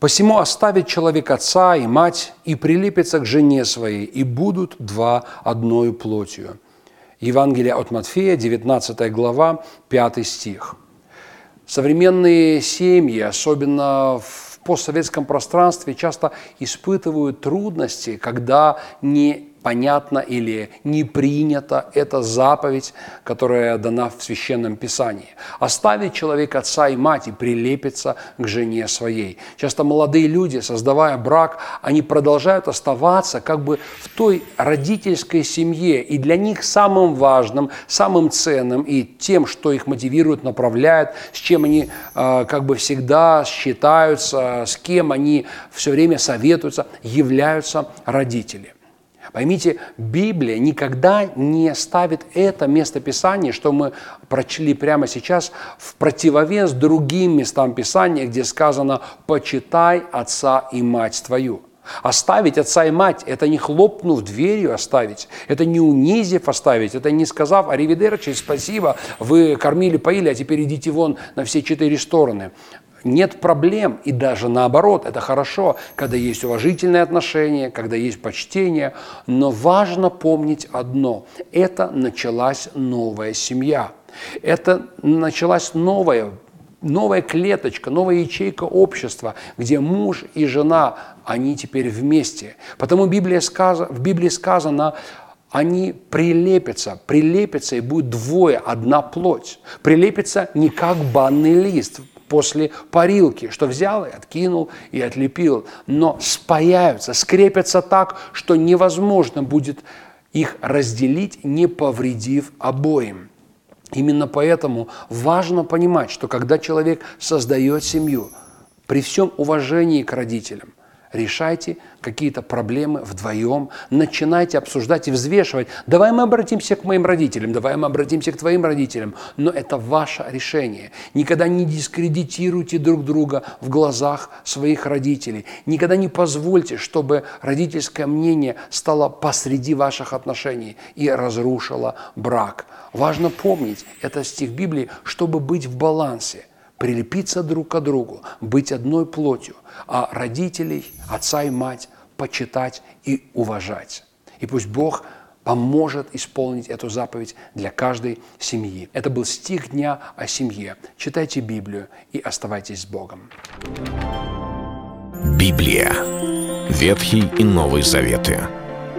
«Посему оставит человек отца и мать, и прилепится к жене своей, и будут два одною плотью». Евангелие от Матфея, 19 глава, 5 стих. Современные семьи, особенно в постсоветском пространстве, часто испытывают трудности, когда не понятно или не принята эта заповедь, которая дана в Священном Писании. Оставить человек отца и мать и прилепиться к жене своей. Часто молодые люди, создавая брак, они продолжают оставаться как бы в той родительской семье. И для них самым важным, самым ценным и тем, что их мотивирует, направляет, с чем они э, как бы всегда считаются, с кем они все время советуются, являются родители. Поймите, Библия никогда не ставит это место Писания, что мы прочли прямо сейчас, в противовес другим местам Писания, где сказано «почитай отца и мать твою». Оставить отца и мать – это не хлопнув дверью оставить, это не унизив оставить, это не сказав «Аривидерчи, спасибо, вы кормили, поили, а теперь идите вон на все четыре стороны» нет проблем, и даже наоборот, это хорошо, когда есть уважительные отношения, когда есть почтение, но важно помнить одно – это началась новая семья, это началась новая новая клеточка, новая ячейка общества, где муж и жена, они теперь вместе. Потому Библия сказано, в Библии сказано, они прилепятся, прилепятся и будет двое, одна плоть. Прилепится не как банный лист, после парилки, что взял и откинул и отлепил, но спаяются, скрепятся так, что невозможно будет их разделить, не повредив обоим. Именно поэтому важно понимать, что когда человек создает семью, при всем уважении к родителям, решайте какие-то проблемы вдвоем, начинайте обсуждать и взвешивать. Давай мы обратимся к моим родителям, давай мы обратимся к твоим родителям, но это ваше решение. Никогда не дискредитируйте друг друга в глазах своих родителей. Никогда не позвольте, чтобы родительское мнение стало посреди ваших отношений и разрушило брак. Важно помнить, это стих Библии, чтобы быть в балансе – прилепиться друг к другу, быть одной плотью, а родителей, отца и мать почитать и уважать. И пусть Бог поможет исполнить эту заповедь для каждой семьи. Это был стих дня о семье. Читайте Библию и оставайтесь с Богом. Библия. Ветхий и Новый Заветы.